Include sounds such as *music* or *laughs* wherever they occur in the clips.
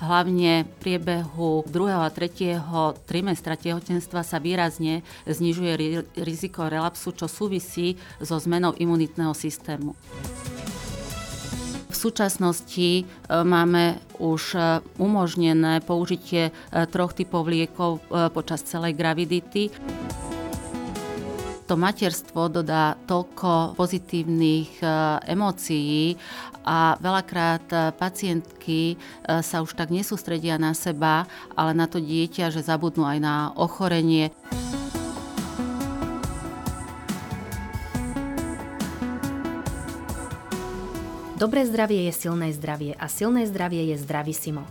hlavne v priebehu druhého a tretieho trimestra tehotenstva sa výrazne znižuje riziko relapsu, čo súvisí so zmenou imunitného systému. V súčasnosti e, máme už e, umožnené použitie e, troch typov liekov počas celej gravidity to materstvo dodá toľko pozitívnych emócií a veľakrát pacientky sa už tak nesústredia na seba, ale na to dieťa, že zabudnú aj na ochorenie. Dobré zdravie je silné zdravie a silné zdravie je zdravisimo.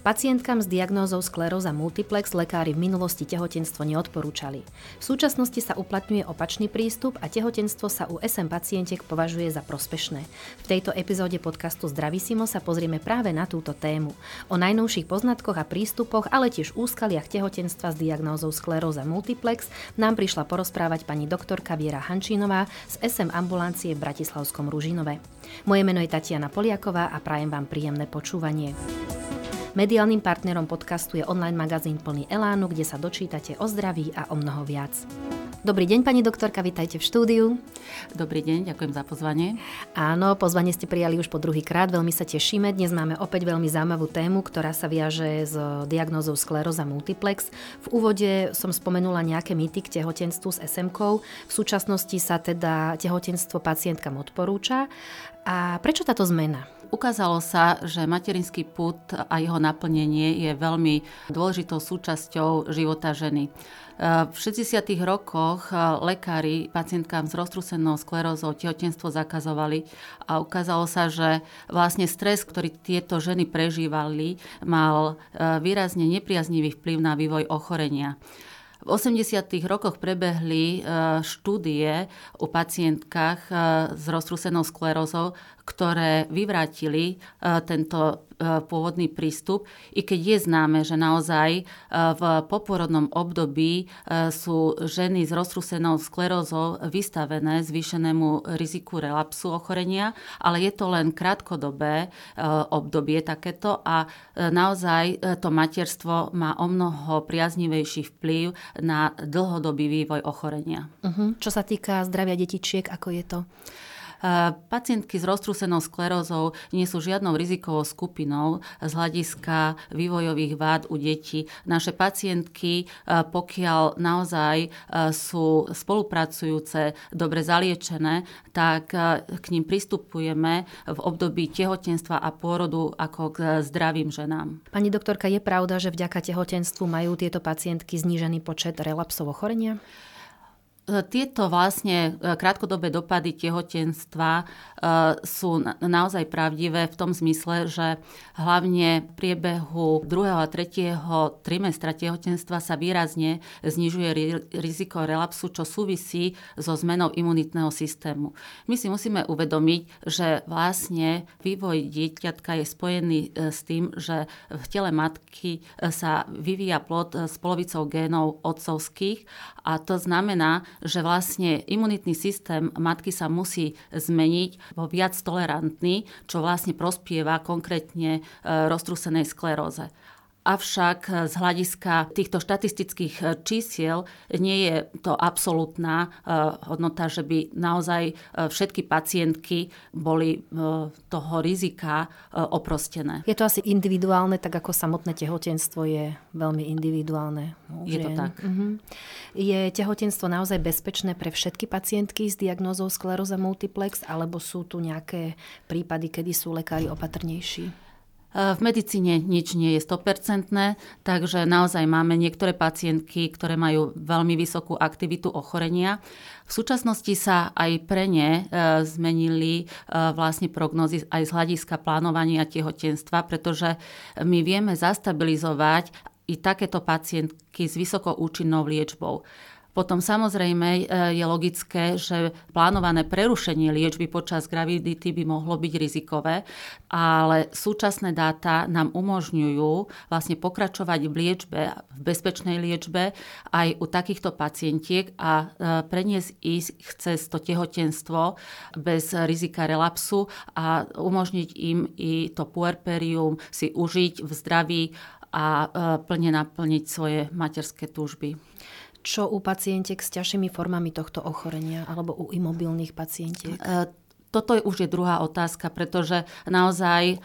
Pacientkám s diagnózou skleróza multiplex lekári v minulosti tehotenstvo neodporúčali. V súčasnosti sa uplatňuje opačný prístup a tehotenstvo sa u SM pacientiek považuje za prospešné. V tejto epizóde podcastu Zdravisimo sa pozrieme práve na túto tému. O najnovších poznatkoch a prístupoch, ale tiež úskaliach tehotenstva s diagnózou skleróza multiplex nám prišla porozprávať pani doktorka Viera Hančínová z SM ambulancie v Bratislavskom Ružinove. Moje meno je Tatiana Poliaková a prajem vám príjemné počúvanie. Mediálnym partnerom podcastu je online magazín plný Elánu, kde sa dočítate o zdraví a o mnoho viac. Dobrý deň, pani doktorka, vítajte v štúdiu. Dobrý deň, ďakujem za pozvanie. Áno, pozvanie ste prijali už po druhý krát, veľmi sa tešíme. Dnes máme opäť veľmi zaujímavú tému, ktorá sa viaže s diagnózou skleróza multiplex. V úvode som spomenula nejaké mýty k tehotenstvu s sm V súčasnosti sa teda tehotenstvo pacientkam odporúča. A prečo táto zmena? Ukázalo sa, že materinský put a jeho naplnenie je veľmi dôležitou súčasťou života ženy. V 60. rokoch lekári pacientkám s roztrusenou sklerózou tehotenstvo zakazovali a ukázalo sa, že vlastne stres, ktorý tieto ženy prežívali, mal e, výrazne nepriaznivý vplyv na vývoj ochorenia. V 80. rokoch prebehli e, štúdie u pacientkách e, s roztrusenou sklerózou, ktoré vyvrátili e, tento pôvodný prístup, i keď je známe, že naozaj e, v poporodnom období sú ženy s roztrusenou sklerózou vystavené zvýšenému riziku relapsu ochorenia, ale je to len krátkodobé obdobie takéto a naozaj to materstvo má o mnoho priaznivejší vplyv na dlhodobý vývoj ochorenia. Uh-huh. Čo sa týka zdravia detičiek, ako je to? Pacientky s roztrúsenou sklerózou nie sú žiadnou rizikovou skupinou z hľadiska vývojových vád u detí. Naše pacientky, pokiaľ naozaj sú spolupracujúce, dobre zaliečené, tak k ním pristupujeme v období tehotenstva a pôrodu ako k zdravým ženám. Pani doktorka, je pravda, že vďaka tehotenstvu majú tieto pacientky znížený počet relapsov ochorenia? Tieto vlastne e, krátkodobé dopady tehotenstva e, sú naozaj pravdivé v tom zmysle, že hlavne v priebehu druhého a tretieho trimestra tehotenstva sa výrazne znižuje riziko relapsu, čo súvisí so zmenou imunitného systému. My si musíme uvedomiť, že vlastne vývoj dieťatka je spojený e, s tým, že v tele matky sa vyvíja plod s polovicou génov otcovských a to znamená, že vlastne imunitný systém matky sa musí zmeniť vo viac tolerantný, čo vlastne prospieva konkrétne e, roztrúsenej skleróze. Avšak z hľadiska týchto štatistických e, čísiel nie je to absolútna e, hodnota, že by naozaj všetky pacientky boli toho rizika oprostené. Je to asi individuálne, tak ako samotné tehotenstvo je veľmi individuálne. Je to tak. Uh-huh. Je tehotenstvo naozaj bezpečné pre všetky pacientky s diagnózou skleróza multiplex, alebo sú tu nejaké prípady, kedy sú lekári opatrnejší? V medicíne nič nie je 100%, takže naozaj máme niektoré pacientky, ktoré majú veľmi vysokú aktivitu ochorenia. V súčasnosti sa aj pre ne e, zmenili e, vlastne prognozy aj z hľadiska plánovania tehotenstva, pretože my vieme zastabilizovať i takéto pacientky s vysokou účinnou liečbou. Potom samozrejme e, je logické, že plánované prerušenie liečby počas gravidity by mohlo byť rizikové, ale súčasné dáta nám umožňujú vlastne pokračovať v liečbe, v bezpečnej liečbe aj u takýchto pacientiek a e, preniesť ich cez to tehotenstvo bez rizika relapsu a umožniť im i to puerperium si užiť v zdraví a e, plne naplniť svoje materské túžby čo u pacientiek s ťažšími formami tohto ochorenia alebo u imobilných pacientiek? Toto je už je druhá otázka, pretože naozaj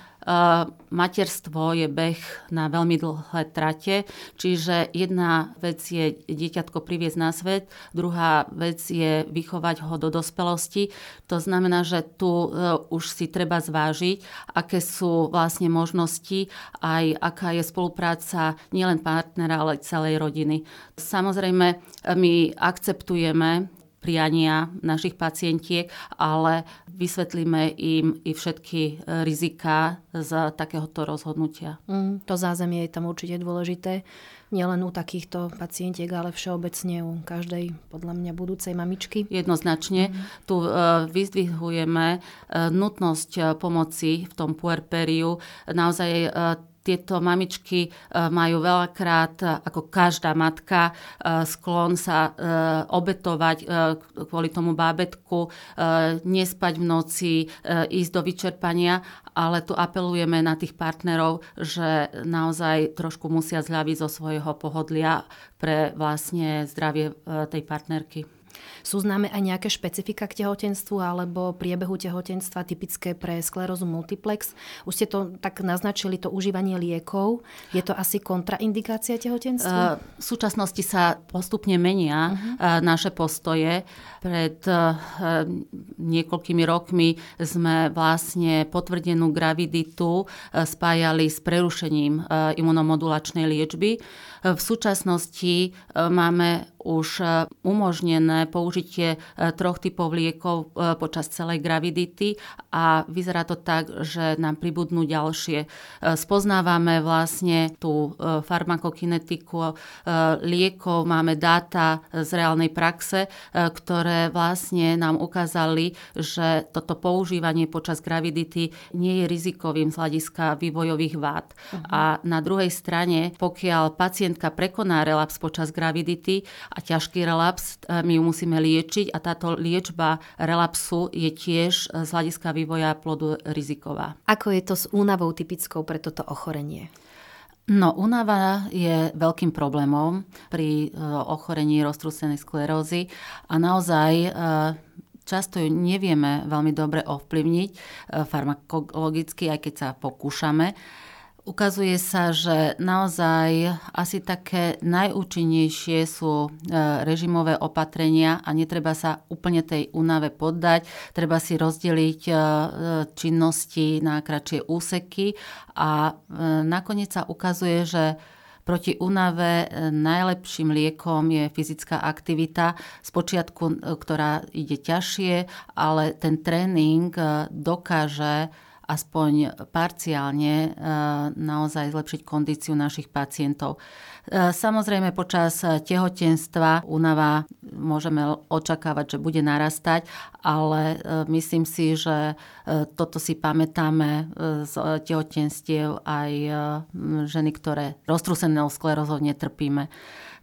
materstvo je beh na veľmi dlhé trate, čiže jedna vec je dieťatko priviesť na svet, druhá vec je vychovať ho do dospelosti. To znamená, že tu e, už si treba zvážiť, aké sú vlastne možnosti, aj aká je spolupráca nielen partnera, ale celej rodiny. Samozrejme, my akceptujeme priania našich pacientiek, ale vysvetlíme im i všetky e, rizika z takéhoto rozhodnutia. Mm, to zázemie je tam určite dôležité. Nielen u takýchto pacientiek, ale všeobecne u každej, podľa mňa, budúcej mamičky. Jednoznačne. Mm. Tu uh, vyzdvihujeme uh, nutnosť pomoci v tom puerperiu. Naozaj tieto mamičky e, majú veľakrát, e, ako každá matka, e, sklon sa obetovať kvôli tomu bábetku, nespať v noci, ísť do vyčerpania, ale tu apelujeme na tých partnerov, že naozaj trošku musia zľaviť zo svojho pohodlia pre vlastne zdravie tej partnerky. Sú známe aj nejaké špecifika k tehotenstvu alebo priebehu tehotenstva typické pre sklerózu multiplex? Už ste to tak naznačili, to užívanie liekov. Je to asi kontraindikácia tehotenstva? V súčasnosti sa postupne menia uh-huh. naše postoje. Pred niekoľkými rokmi sme vlastne potvrdenú graviditu spájali s prerušením imunomodulačnej liečby. V súčasnosti máme už umožnené použiť použitie e, troch typov liekov e, počas celej gravidity a vyzerá to tak, že nám pribudnú ďalšie. E, spoznávame vlastne tú farmakokinetiku liekov, máme dáta z reálnej praxe, ktoré vlastne nám ukázali, že toto používanie počas gravidity nie je rizikovým z hľadiska vývojových vád. Uh-huh. A na druhej strane, pokiaľ pacientka prekoná relaps počas gravidity a ťažký relaps, my ju musíme liečiť a táto liečba relapsu je tiež z hľadiska vývoja plodu riziková. Ako je to s únavou typickou pre toto ochorenie? No, únava je veľkým problémom pri e, ochorení roztrúsenej sklerózy a naozaj e, často ju nevieme veľmi dobre ovplyvniť e, farmakologicky, aj keď sa pokúšame. Ukazuje sa, že naozaj asi také najúčinnejšie sú e, režimové opatrenia a netreba sa úplne tej únave poddať. Treba si rozdeliť e, činnosti na kratšie úseky a e, nakoniec sa ukazuje, že Proti únave najlepším liekom je fyzická aktivita, spočiatku, ktorá ide ťažšie, ale ten tréning dokáže aspoň parciálne e, naozaj zlepšiť kondíciu našich pacientov. E, samozrejme počas tehotenstva únava môžeme očakávať, že bude narastať, ale e, myslím si, že toto si pamätáme z tehotenstiev aj ženy, ktoré roztrúsenou sklerozou netrpíme.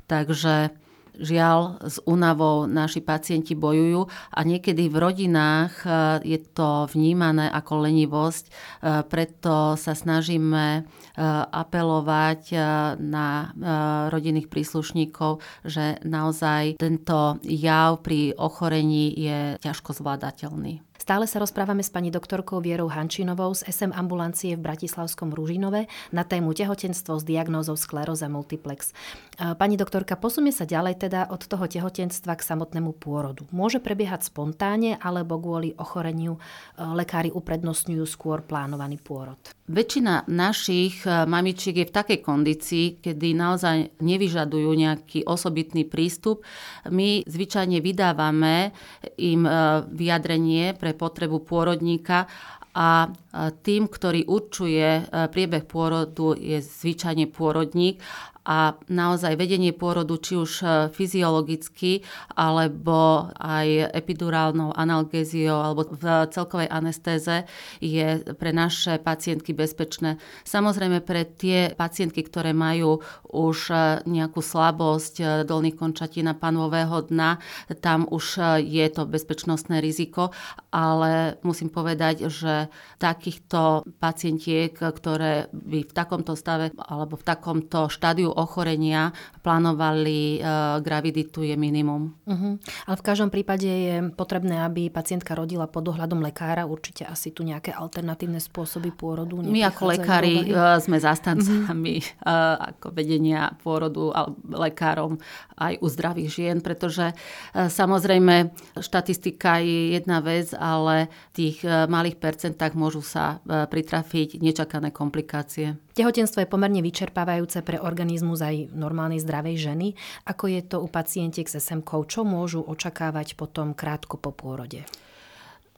Takže Žiaľ, s únavou naši pacienti bojujú a niekedy v rodinách e, je to vnímané ako lenivosť, e, preto sa snažíme e, apelovať na rodinných príslušníkov, že naozaj tento jav pri ochorení je ťažko zvládateľný. Stále sa rozprávame s pani doktorkou Vierou Hančinovou z SM ambulancie v Bratislavskom Ružinove na tému tehotenstvo s diagnózou skleróza multiplex. Pani doktorka, posunie sa ďalej teda od toho tehotenstva k samotnému pôrodu. Môže prebiehať spontánne alebo kvôli ochoreniu e, lekári uprednostňujú skôr plánovaný pôrod? Väčšina našich e, mamičiek je v takej kondícii, kedy naozaj nevyžadujú nejaký osobitný prístup. My zvyčajne vydávame im e, vyjadrenie pre potrebu pôrodníka a tým, ktorý určuje priebeh pôrodu, je zvyčajne pôrodník a naozaj vedenie pôrodu, či už e, fyziologicky, alebo aj epidurálnou analgéziou alebo v celkovej anestéze je pre naše pacientky bezpečné. Samozrejme pre tie pacientky, ktoré majú už e, nejakú slabosť e, dolných končatín a panového dna, tam už je to bezpečnostné riziko, ale musím povedať, že takýchto pacientiek, ktoré by v takomto stave alebo v takomto štádiu ochorenia plánovali e, graviditu je minimum. Uh-huh. Ale v každom prípade je potrebné, aby pacientka rodila pod dohľadom lekára. Určite asi tu nejaké alternatívne spôsoby pôrodu. My ako lekári uh, sme zastancami uh-huh. ako vedenia pôrodu lekárom aj u zdravých žien, pretože uh, samozrejme štatistika je jedna vec, ale v tých malých percentách môžu sa pritrafiť nečakané komplikácie. Tehotenstvo je pomerne vyčerpávajúce pre organizmus aj normálnej zdravej ženy. Ako je to u pacientiek s SMK? Čo môžu očakávať potom krátko po pôrode?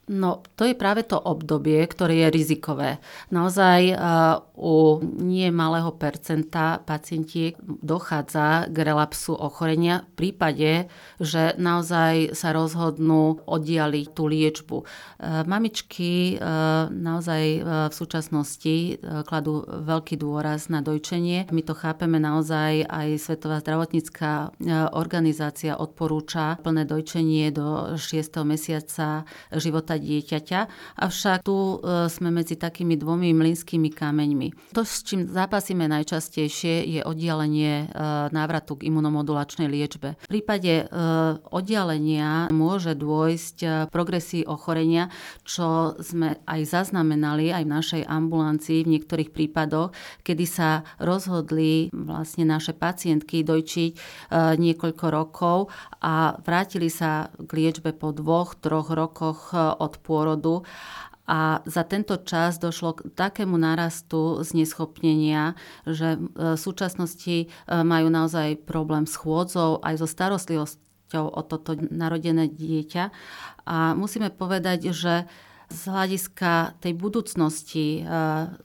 No, to je práve to obdobie, ktoré je rizikové. Naozaj uh, u nie malého percenta pacientiek dochádza k relapsu ochorenia v prípade, že naozaj sa rozhodnú oddialiť tú liečbu. Uh, mamičky uh, naozaj v súčasnosti kladú veľký dôraz na dojčenie. My to chápeme naozaj, aj Svetová zdravotnícká organizácia odporúča plné dojčenie do 6. mesiaca života života dieťaťa, avšak tu e, sme medzi takými dvomi mlinskými kameňmi. To, s čím zápasíme najčastejšie, je oddialenie e, návratu k imunomodulačnej liečbe. V prípade e, oddialenia môže dôjsť progresii ochorenia, čo sme aj zaznamenali aj v našej ambulancii v niektorých prípadoch, kedy sa rozhodli vlastne naše pacientky dojčiť niekoľko rokov a vrátili sa k liečbe po dvoch, troch rokoch pôrodu a za tento čas došlo k takému narastu zneschopnenia, že v súčasnosti e, majú naozaj problém s chôdzou aj so starostlivosťou o toto narodené dieťa. A musíme povedať, že z hľadiska tej budúcnosti e,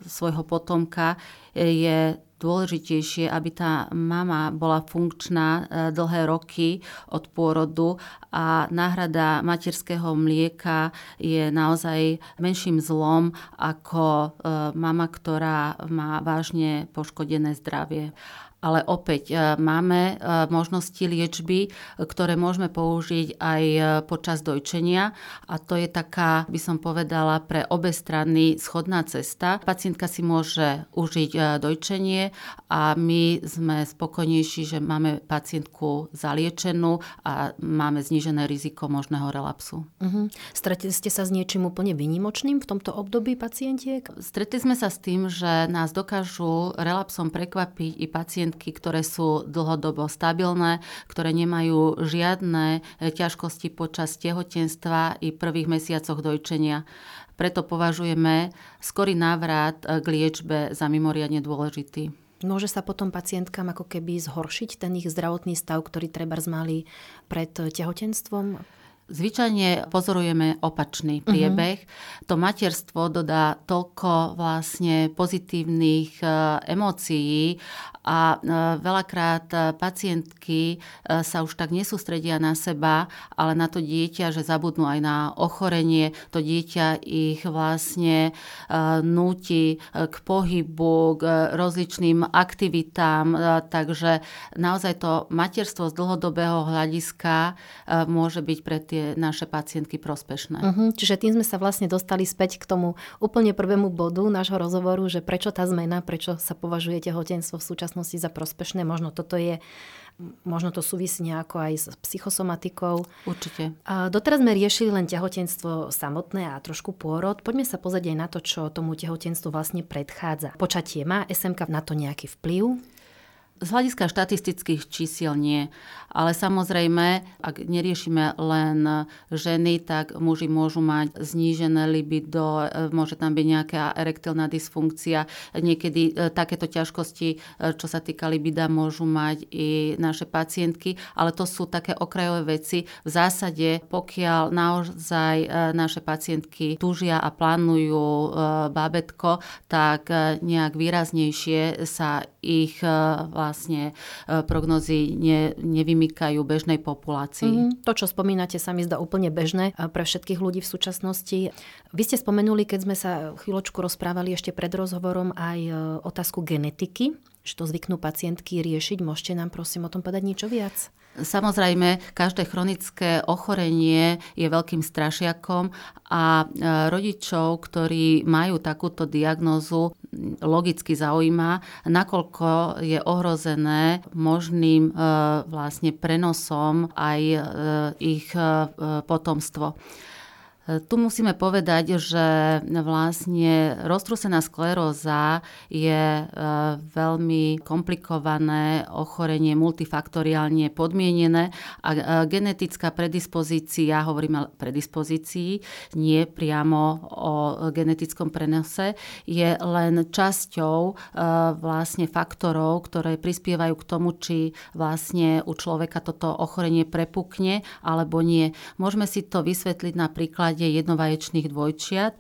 svojho potomka je dôležitejšie, aby tá mama bola funkčná e, dlhé roky od pôrodu a náhrada materského mlieka je naozaj menším zlom ako e, mama, ktorá má vážne poškodené zdravie ale opäť e, máme e, možnosti liečby, ktoré môžeme použiť aj e, počas dojčenia a to je taká, by som povedala, pre obe strany schodná cesta. Pacientka si môže užiť dojčenie a my sme spokojnejší, že máme pacientku zaliečenú a máme znížené riziko možného relapsu. Uh-huh. Stretli ste sa s niečím úplne vynimočným v tomto období pacientiek? Stretli sme sa s tým, že nás dokážu relapsom prekvapiť i pacient pacientky, ktoré sú dlhodobo stabilné, ktoré nemajú žiadne e, ťažkosti počas tehotenstva i prvých mesiacoch dojčenia. Preto považujeme skorý návrat e, k liečbe za mimoriadne dôležitý. Môže sa potom pacientkám ako keby zhoršiť ten ich zdravotný stav, ktorý treba mali pred tehotenstvom? Zvyčajne pozorujeme opačný priebeh. Uh-huh. To materstvo dodá toľko vlastne pozitívnych e, emócií a e, veľakrát e, pacientky sa už tak nesústredia na seba, ale na to dieťa, že zabudnú aj na ochorenie. To dieťa ich vlastne núti k pohybu, k rozličným aktivitám. Takže naozaj to materstvo z dlhodobého hľadiska môže byť pre tie tie naše pacientky prospešné. Uh-huh. Čiže tým sme sa vlastne dostali späť k tomu úplne prvému bodu nášho rozhovoru, že prečo tá zmena, prečo sa považuje tehotenstvo v súčasnosti za prospešné. Možno toto je možno to súvisí nejako aj s psychosomatikou. Určite. A doteraz sme riešili len tehotenstvo samotné a trošku pôrod. Poďme sa pozrieť aj na to, čo tomu tehotenstvu vlastne predchádza. Počatie má SMK na to nejaký vplyv? Z hľadiska štatistických čísiel nie, ale samozrejme, ak neriešime len ženy, tak muži môžu mať znížené libido, môže tam byť nejaká erektilná dysfunkcia. Niekedy e, takéto ťažkosti, e, čo sa týka libida, môžu mať i naše pacientky, ale to sú také okrajové veci. V zásade, pokiaľ naozaj e, naše pacientky túžia a plánujú bábetko, tak nejak výraznejšie sa ich vlastne vlastne prognozy ne, nevymykajú bežnej populácii. Mm-hmm. To, čo spomínate, sa mi zdá úplne bežné pre všetkých ľudí v súčasnosti. Vy ste spomenuli, keď sme sa chvíľočku rozprávali ešte pred rozhovorom aj otázku genetiky že to zvyknú pacientky riešiť. Môžete nám prosím o tom povedať niečo viac? Samozrejme, každé chronické ochorenie je veľkým strašiakom a e, rodičov, ktorí majú takúto diagnózu, logicky zaujíma, nakoľko je ohrozené možným e, vlastne prenosom aj e, ich potomstvo. Tu musíme povedať, že vlastne roztrúsená skleróza je e, veľmi komplikované ochorenie, multifaktoriálne podmienené a e, genetická predispozícia, hovoríme o predispozícii, nie priamo o genetickom prenose, je len časťou e, vlastne faktorov, ktoré prispievajú k tomu, či vlastne u človeka toto ochorenie prepukne alebo nie. Môžeme si to vysvetliť na príklade prípade jednovaječných dvojčiat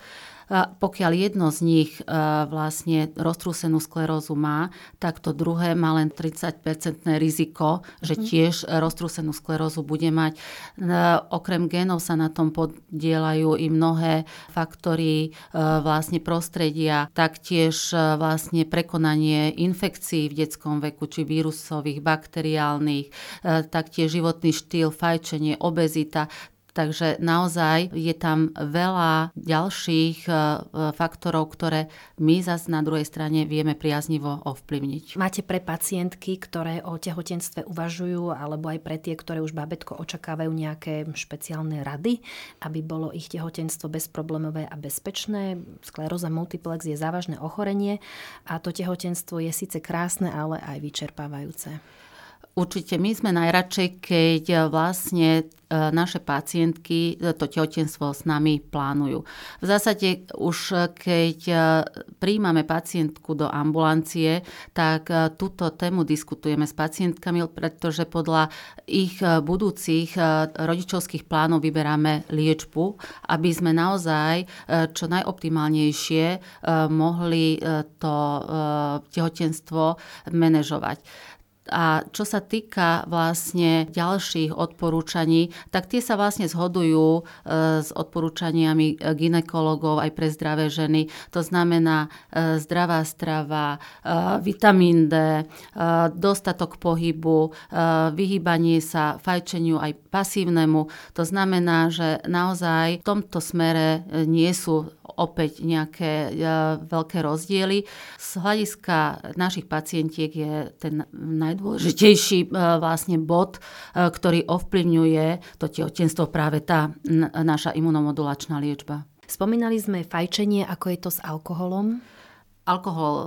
pokiaľ jedno z nich e, vlastne roztrúsenú sklerózu má, tak to druhé má len 30-percentné riziko, že mhm. tiež roztrúsenú sklerózu bude mať. E, okrem genov sa na tom podielajú i mnohé faktory e, vlastne prostredia, taktiež vlastne prekonanie infekcií v detskom veku, či vírusových, bakteriálnych, taktiež životný štýl, fajčenie, obezita. Takže naozaj je tam veľa ďalších e, e, faktorov, ktoré my zase na druhej strane vieme priaznivo ovplyvniť. Máte pre pacientky, ktoré o tehotenstve uvažujú, alebo aj pre tie, ktoré už babetko očakávajú nejaké špeciálne rady, aby bolo ich tehotenstvo bezproblémové a bezpečné. Skleróza multiplex je závažné ochorenie a to tehotenstvo je síce krásne, ale aj vyčerpávajúce. Určite my sme najradšej, keď vlastne E, naše pacientky e, to tehotenstvo s nami plánujú. V zásade už keď e, príjmame pacientku do ambulancie, tak túto tému diskutujeme s pacientkami, pretože podľa ich budúcich rodičovských plánov vyberáme liečbu, aby sme naozaj čo najoptimálnejšie mohli to tehotenstvo manažovať. A čo sa týka vlastne ďalších odporúčaní, tak tie sa vlastne zhodujú e, s odporúčaniami ginekologov aj pre zdravé ženy. To znamená e, zdravá strava, e, vitamín D, dostatok pohybu, vyhýbanie sa fajčeniu aj pasívnemu. To znamená, že naozaj v tomto smere nie sú opäť nejaké veľké rozdiely. Z hľadiska našich pacientiek je ten najdôležitejší e, vlastne bod, e, ktorý ovplyvňuje to tehotenstvo práve tá naša imunomodulačná liečba. Spomínali sme fajčenie, ako je to s alkoholom? Alkohol e,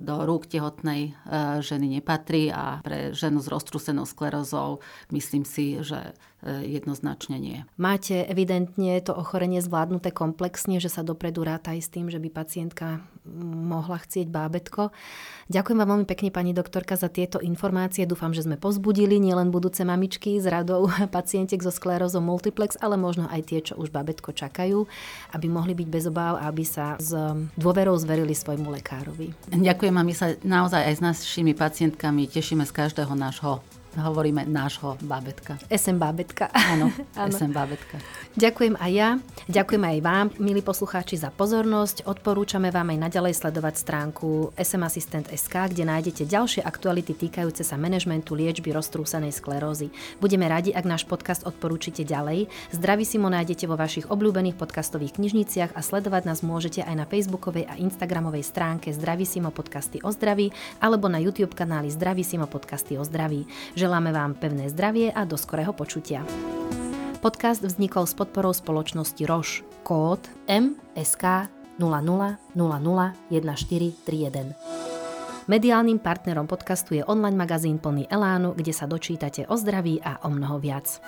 do rúk tehotnej ženy nepatrí a pre ženu s roztrusenou sklerozou myslím si, že jednoznačne nie. Máte evidentne to ochorenie zvládnuté komplexne, že sa dopredu ráta aj s tým, že by pacientka mohla chcieť bábetko. Ďakujem vám veľmi pekne, pani doktorka, za tieto informácie. Dúfam, že sme pozbudili nielen budúce mamičky s radou *laughs* pacientiek so sklerózou multiplex, ale možno aj tie, čo už bábetko čakajú, aby mohli byť bez obáv a aby sa s dôverou zverili svojmu lekárovi. Ďakujem a my sa naozaj aj s našimi pacientkami tešíme z každého nášho hovoríme nášho bábetka. SM bábetka. Áno, *laughs* SM bábetka. Ďakujem aj ja, ďakujem aj vám, milí poslucháči, za pozornosť. Odporúčame vám aj naďalej sledovať stránku SK, kde nájdete ďalšie aktuality týkajúce sa manažmentu liečby roztrúsenej sklerózy. Budeme radi, ak náš podcast odporúčite ďalej. Zdraví si mo nájdete vo vašich obľúbených podcastových knižniciach a sledovať nás môžete aj na facebookovej a instagramovej stránke Zdravisimo podcasty o zdraví alebo na YouTube kanáli Zdravisimo podcasty o zdraví. Želáme vám pevné zdravie a do skorého počutia. Podcast vznikol s podporou spoločnosti Roš. Kód MSK 00001431. Mediálnym partnerom podcastu je online magazín plný elánu, kde sa dočítate o zdraví a o mnoho viac.